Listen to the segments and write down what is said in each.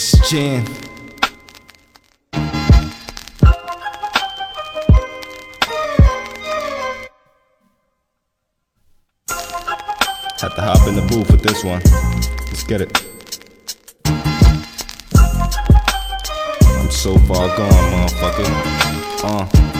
Jam. Had to hop in the booth with this one. Let's get it. I'm so far gone, motherfucker. Uh.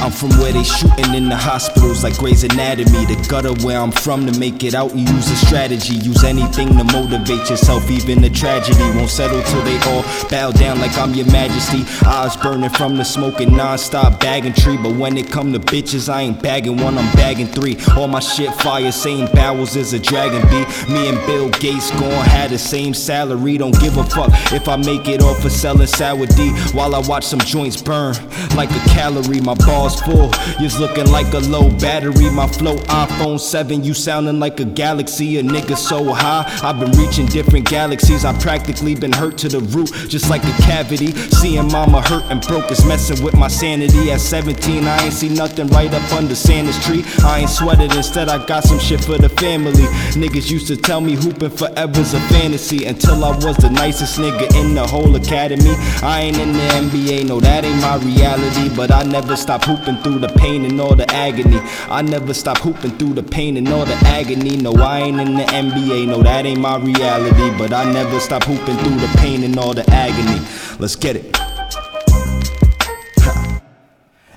I'm from where they shooting in the hospitals like Grey's Anatomy. The gutter where I'm from to make it out, you use a strategy. Use anything to motivate yourself, even the tragedy won't settle till they all bow down like I'm your majesty. Eyes burning from the smoking non-stop bagging tree. But when it come to bitches, I ain't bagging one, I'm bagging three. All my shit fire, same bowels as a dragon bee. Me and Bill Gates gon' have the same salary. Don't give a fuck if I make it off for selling sour D. While I watch some joints burn like a calorie. My balls full. You's looking like a low battery. My flow iPhone 7, you sounding like a galaxy. A nigga so high, I've been reaching different galaxies. I've practically been hurt to the root, just like a cavity. Seeing mama hurt and broke is messing with my sanity. At 17, I ain't see nothing right up under Santa's tree. I ain't sweated, instead, I got some shit for the family. Niggas used to tell me hooping forever's a fantasy until I was the nicest nigga in the whole academy. I ain't in the NBA, no, that ain't my reality, but I never stop hooping hooping through the pain and all the agony. I never stop hooping through the pain and all the agony. No, I ain't in the NBA, no, that ain't my reality. But I never stop hooping through the pain and all the agony. Let's get it.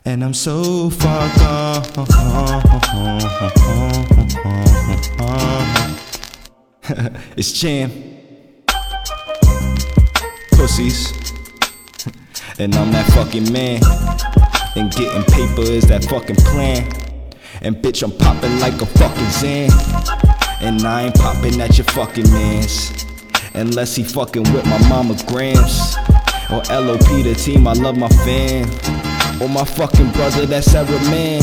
And I'm so far gone. it's Jam. Pussies. And I'm that fucking man. And getting paper is that fucking plan. And bitch, I'm popping like a fucking Zan. And I ain't popping at your fucking mans. Unless he fucking with my mama grams. Or LOP the team, I love my fam. Or my fucking brother, that's Sarah man.